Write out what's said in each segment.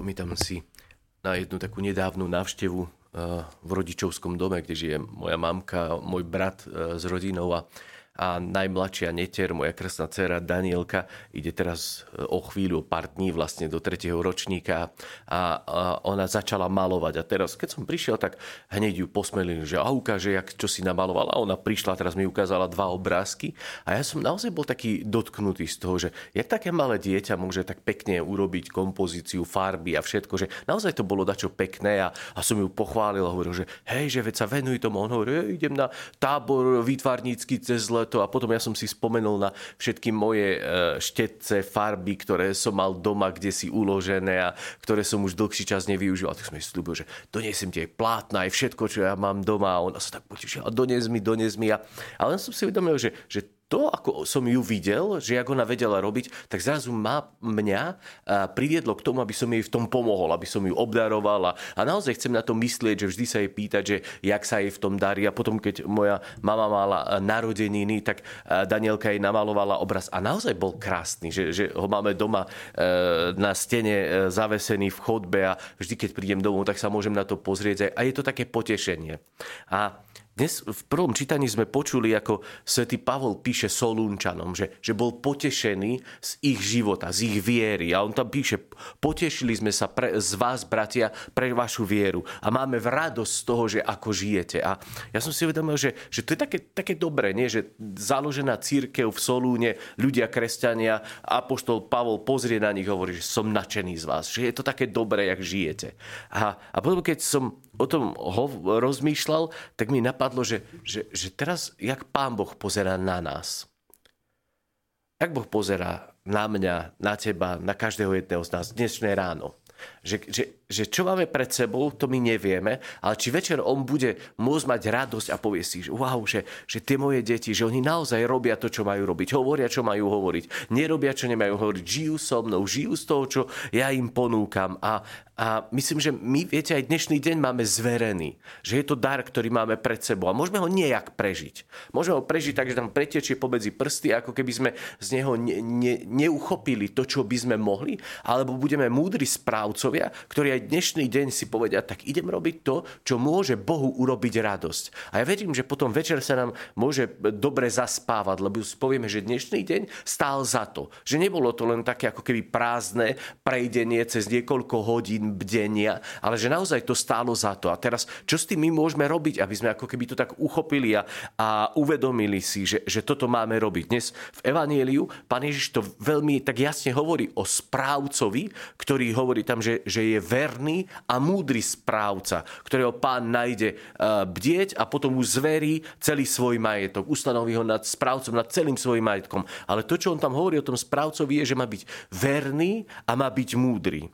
Spomínam si na jednu takú nedávnu návštevu eh, v rodičovskom dome, kde žije moja mamka, môj brat eh, s rodinou a a najmladšia neter, moja krásna dcera Danielka, ide teraz e, o chvíľu, o pár dní vlastne do tretieho ročníka a, ona začala malovať. A teraz, keď som prišiel, tak hneď ju posmelili, že a ukáže, jak, čo si namalovala. Ona prišla, teraz mi ukázala dva obrázky a ja som naozaj bol taký dotknutý z toho, že jak také malé dieťa môže tak pekne urobiť kompozíciu, farby a všetko, že naozaj to bolo dačo pekné a, a som ju pochválil a hovoril, že hej, že veď sa venuj tomu. On hovorí, idem na tábor výtvarnícky cez let to a potom ja som si spomenul na všetky moje e, štetce, farby, ktoré som mal doma, kde si uložené a ktoré som už dlhší čas nevyužil. A tak som jej slúbil, že donesem ti aj plátna, aj všetko, čo ja mám doma. A ona sa tak potešila, dones mi, dones mi. A, len som si uvedomil, že, že to, ako som ju videl, že ako ona vedela robiť, tak zrazu ma, mňa priviedlo k tomu, aby som jej v tom pomohol, aby som ju obdaroval a, a naozaj chcem na to myslieť, že vždy sa jej pýtať, že jak sa jej v tom darí a potom, keď moja mama mala narodeniny, tak Danielka jej namalovala obraz a naozaj bol krásny, že, že ho máme doma e, na stene e, zavesený v chodbe a vždy, keď prídem domov, tak sa môžem na to pozrieť a je to také potešenie. A dnes v prvom čítaní sme počuli, ako svätý Pavol píše Solúnčanom, že, že bol potešený z ich života, z ich viery. A on tam píše, potešili sme sa pre, z vás, bratia, pre vašu vieru. A máme v radosť z toho, že ako žijete. A ja som si uvedomil, že, že to je také, také dobré, nie? že založená církev v Solúne, ľudia, kresťania, apoštol Pavol pozrie na nich hovorí, že som nadšený z vás, že je to také dobré, jak žijete. A, a potom, keď som o tom ho, rozmýšľal, tak mi napadlo, že, že, že teraz, jak Pán Boh pozera na nás. Jak Boh pozera na mňa, na teba, na každého jedného z nás dnešné ráno. Že, že, že čo máme pred sebou, to my nevieme, ale či večer on bude môcť mať radosť a povie si, že wow, že, že tie moje deti, že oni naozaj robia to, čo majú robiť, hovoria, čo majú hovoriť, nerobia, čo nemajú hovoriť, žijú so mnou, žijú z toho, čo ja im ponúkam a, a myslím, že my, viete, aj dnešný deň máme zverený, že je to dar, ktorý máme pred sebou a môžeme ho nejak prežiť. Môžeme ho prežiť tak, že tam pretečie pomedzi prsty, ako keby sme z neho ne, ne, neuchopili to, čo by sme mohli, alebo budeme múdri správcovia, ktorí aj dnešný deň si povedia, tak idem robiť to, čo môže Bohu urobiť radosť. A ja verím, že potom večer sa nám môže dobre zaspávať, lebo povieme, že dnešný deň stál za to. Že nebolo to len také ako keby prázdne prejdenie cez niekoľko hodín bdenia, ale že naozaj to stálo za to. A teraz, čo s tým my môžeme robiť, aby sme ako keby to tak uchopili a, a uvedomili si, že, že toto máme robiť. Dnes v Evanieliu pán Ježiš to veľmi tak jasne hovorí o správcovi, ktorý hovorí tam, že, že je verný a múdry správca, ktorého pán nájde e, bdieť a potom mu zverí celý svoj majetok. Ustanoví ho nad správcom, nad celým svojim majetkom. Ale to, čo on tam hovorí o tom správcovi, je, že má byť verný a má byť múdry.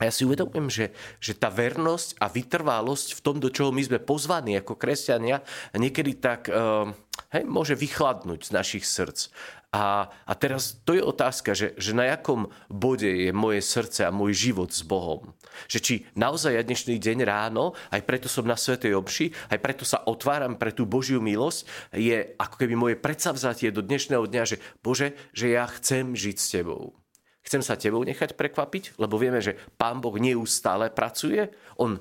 A ja si uvedomujem, že, že tá vernosť a vytrvalosť v tom, do čoho my sme pozvaní ako kresťania, niekedy tak uh, hej, môže vychladnúť z našich srdc. A, a teraz to je otázka, že, že na jakom bode je moje srdce a môj život s Bohom. Že či naozaj ja dnešný deň ráno, aj preto som na Svetej Obši, aj preto sa otváram pre tú Božiu milosť, je ako keby moje predsavzatie do dnešného dňa, že Bože, že ja chcem žiť s Tebou. Chcem sa tebou nechať prekvapiť, lebo vieme, že Pán Boh neustále pracuje. On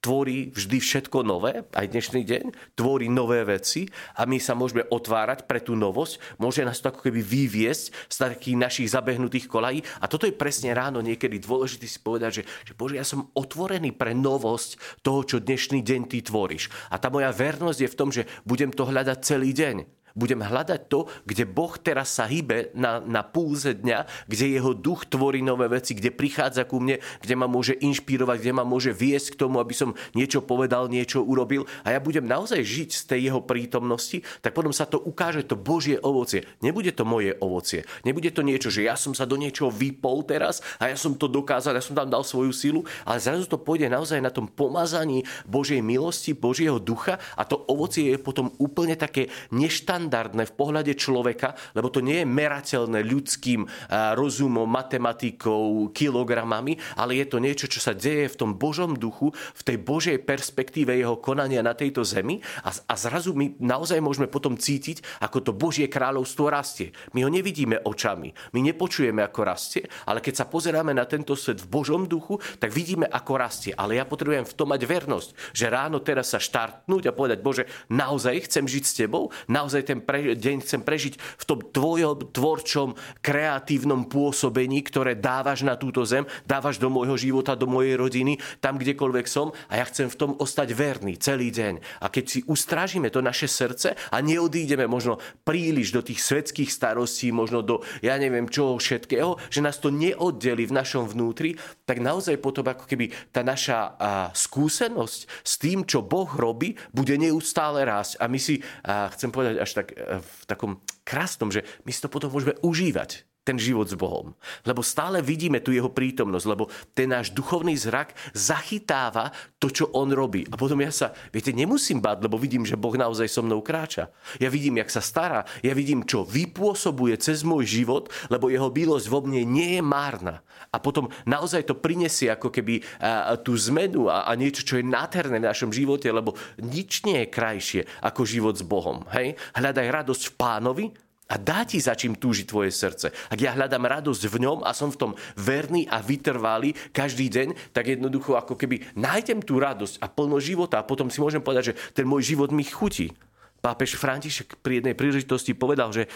tvorí vždy všetko nové, aj dnešný deň, tvorí nové veci a my sa môžeme otvárať pre tú novosť, môže nás to ako keby vyviesť z takých našich zabehnutých kolají. A toto je presne ráno niekedy dôležité si povedať, že, že Bože, ja som otvorený pre novosť toho, čo dnešný deň ty tvoríš. A tá moja vernosť je v tom, že budem to hľadať celý deň budem hľadať to, kde Boh teraz sa hýbe na, na púze dňa, kde jeho duch tvorí nové veci, kde prichádza ku mne, kde ma môže inšpirovať, kde ma môže viesť k tomu, aby som niečo povedal, niečo urobil a ja budem naozaj žiť z tej jeho prítomnosti, tak potom sa to ukáže to Božie ovocie. Nebude to moje ovocie. Nebude to niečo, že ja som sa do niečoho vypol teraz a ja som to dokázal, ja som tam dal svoju silu, ale zrazu to pôjde naozaj na tom pomazaní Božej milosti, Božieho ducha a to ovocie je potom úplne také neštandardné nadštandardné v pohľade človeka, lebo to nie je merateľné ľudským rozumom, matematikou, kilogramami, ale je to niečo, čo sa deje v tom Božom duchu, v tej Božej perspektíve jeho konania na tejto zemi a, a zrazu my naozaj môžeme potom cítiť, ako to Božie kráľovstvo rastie. My ho nevidíme očami, my nepočujeme, ako rastie, ale keď sa pozeráme na tento svet v Božom duchu, tak vidíme, ako rastie. Ale ja potrebujem v tom mať vernosť, že ráno teraz sa štartnúť a povedať, Bože, naozaj chcem žiť s Tebou, naozaj ten pre, deň chcem prežiť v tom Tvojom tvorčom, kreatívnom pôsobení, ktoré dávaš na túto zem, dávaš do môjho života, do mojej rodiny, tam kdekoľvek som a ja chcem v tom ostať verný celý deň. A keď si ustrážime to naše srdce a neodídeme možno príliš do tých svetských starostí, možno do, ja neviem čoho všetkého, že nás to neoddeli v našom vnútri, tak naozaj potom ako keby tá naša a, skúsenosť s tým, čo Boh robí, bude neustále rásť. A my si, a, chcem povedať až tak a, v takom krásnom, že my si to potom môžeme užívať ten život s Bohom. Lebo stále vidíme tu jeho prítomnosť, lebo ten náš duchovný zrak zachytáva to, čo on robí. A potom ja sa, viete, nemusím báť, lebo vidím, že Boh naozaj so mnou kráča. Ja vidím, jak sa stará, ja vidím, čo vypôsobuje cez môj život, lebo jeho bílosť vo mne nie je márna. A potom naozaj to prinesie ako keby a, tú zmenu a, a niečo, čo je nádherné v našom živote, lebo nič nie je krajšie ako život s Bohom. Hej? Hľadaj radosť v pánovi a dá ti za čím túži tvoje srdce. Ak ja hľadám radosť v ňom a som v tom verný a vytrvalý každý deň, tak jednoducho ako keby nájdem tú radosť a plno života a potom si môžem povedať, že ten môj život mi chutí. Pápež František pri jednej príležitosti povedal, že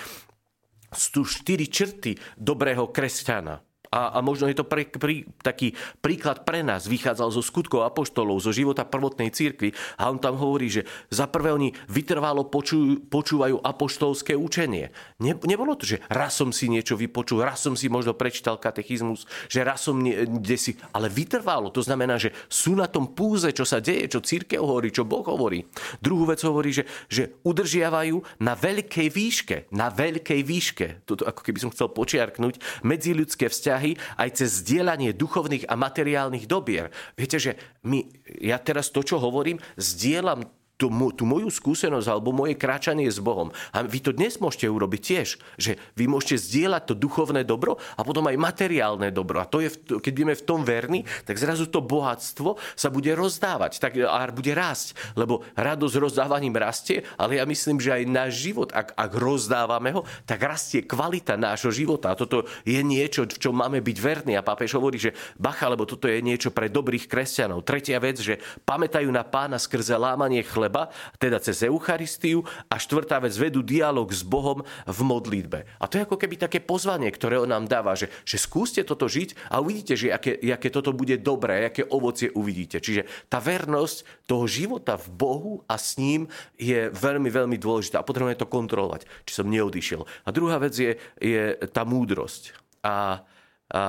sú štyri črty dobrého kresťana. A, a možno je to pre, pri, taký príklad pre nás. Vychádzal zo skutkov apoštolov, zo života prvotnej církvy. A on tam hovorí, že za prvé oni vytrvalo počujú, počúvajú apoštolské učenie. Ne, nebolo to, že raz som si niečo vypočul, raz som si možno prečítal katechizmus, že raz som kde si... Ale vytrvalo, to znamená, že sú na tom púze, čo sa deje, čo církev hovorí, čo Boh hovorí. Druhú vec hovorí, že, že udržiavajú na veľkej výške. Na veľkej výške. Toto ako keby som chcel počiarknúť medziľudské vzťahy vzťahy aj cez zdieľanie duchovných a materiálnych dobier. Viete, že my, ja teraz to, čo hovorím, zdieľam tú, tú moju skúsenosť alebo moje kráčanie s Bohom. A vy to dnes môžete urobiť tiež, že vy môžete zdieľať to duchovné dobro a potom aj materiálne dobro. A to je, keď budeme v tom verní, tak zrazu to bohatstvo sa bude rozdávať tak, a bude rásť. Lebo radosť rozdávaním rastie, ale ja myslím, že aj náš život, ak, ak rozdávame ho, tak rastie kvalita nášho života. A toto je niečo, v čom máme byť verní. A pápež hovorí, že bacha, lebo toto je niečo pre dobrých kresťanov. Tretia vec, že pamätajú na pána skrze lámanie chleba chleba, teda cez Eucharistiu a štvrtá vec, vedú dialog s Bohom v modlitbe. A to je ako keby také pozvanie, ktoré on nám dáva, že, že skúste toto žiť a uvidíte, že aké, aké toto bude dobré, aké ovocie uvidíte. Čiže tá vernosť toho života v Bohu a s ním je veľmi, veľmi dôležitá. A potrebujeme to kontrolovať, či som neodišiel. A druhá vec je, je tá múdrosť. A, a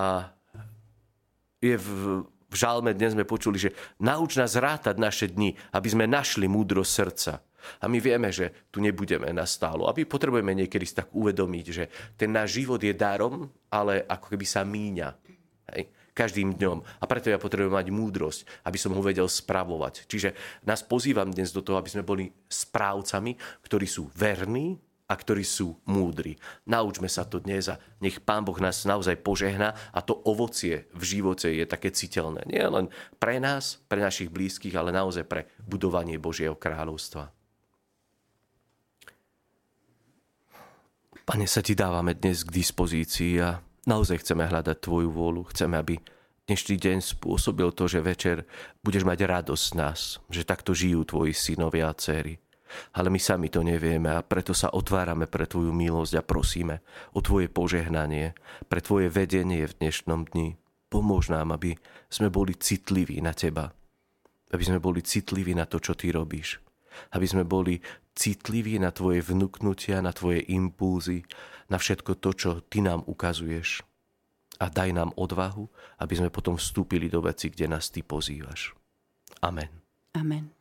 je v, v žalme dnes sme počuli, že nauč nás rátať naše dni, aby sme našli múdrosť srdca. A my vieme, že tu nebudeme na stálo. A my potrebujeme niekedy si tak uvedomiť, že ten náš život je darom, ale ako keby sa míňa. Hej? každým dňom. A preto ja potrebujem mať múdrosť, aby som ho vedel spravovať. Čiže nás pozývam dnes do toho, aby sme boli správcami, ktorí sú verní, a ktorí sú múdri. Naučme sa to dnes a nech Pán Boh nás naozaj požehná a to ovocie v živote je také citeľné. Nie len pre nás, pre našich blízkych, ale naozaj pre budovanie Božieho kráľovstva. Pane, sa ti dávame dnes k dispozícii a naozaj chceme hľadať Tvoju vôľu. Chceme, aby dnešný deň spôsobil to, že večer budeš mať radosť z nás, že takto žijú Tvoji synovia a céry ale my sami to nevieme a preto sa otvárame pre Tvoju milosť a prosíme o Tvoje požehnanie, pre Tvoje vedenie v dnešnom dni. Pomôž nám, aby sme boli citliví na Teba. Aby sme boli citliví na to, čo Ty robíš. Aby sme boli citliví na Tvoje vnúknutia, na Tvoje impulzy, na všetko to, čo Ty nám ukazuješ. A daj nám odvahu, aby sme potom vstúpili do veci, kde nás Ty pozývaš. Amen. Amen.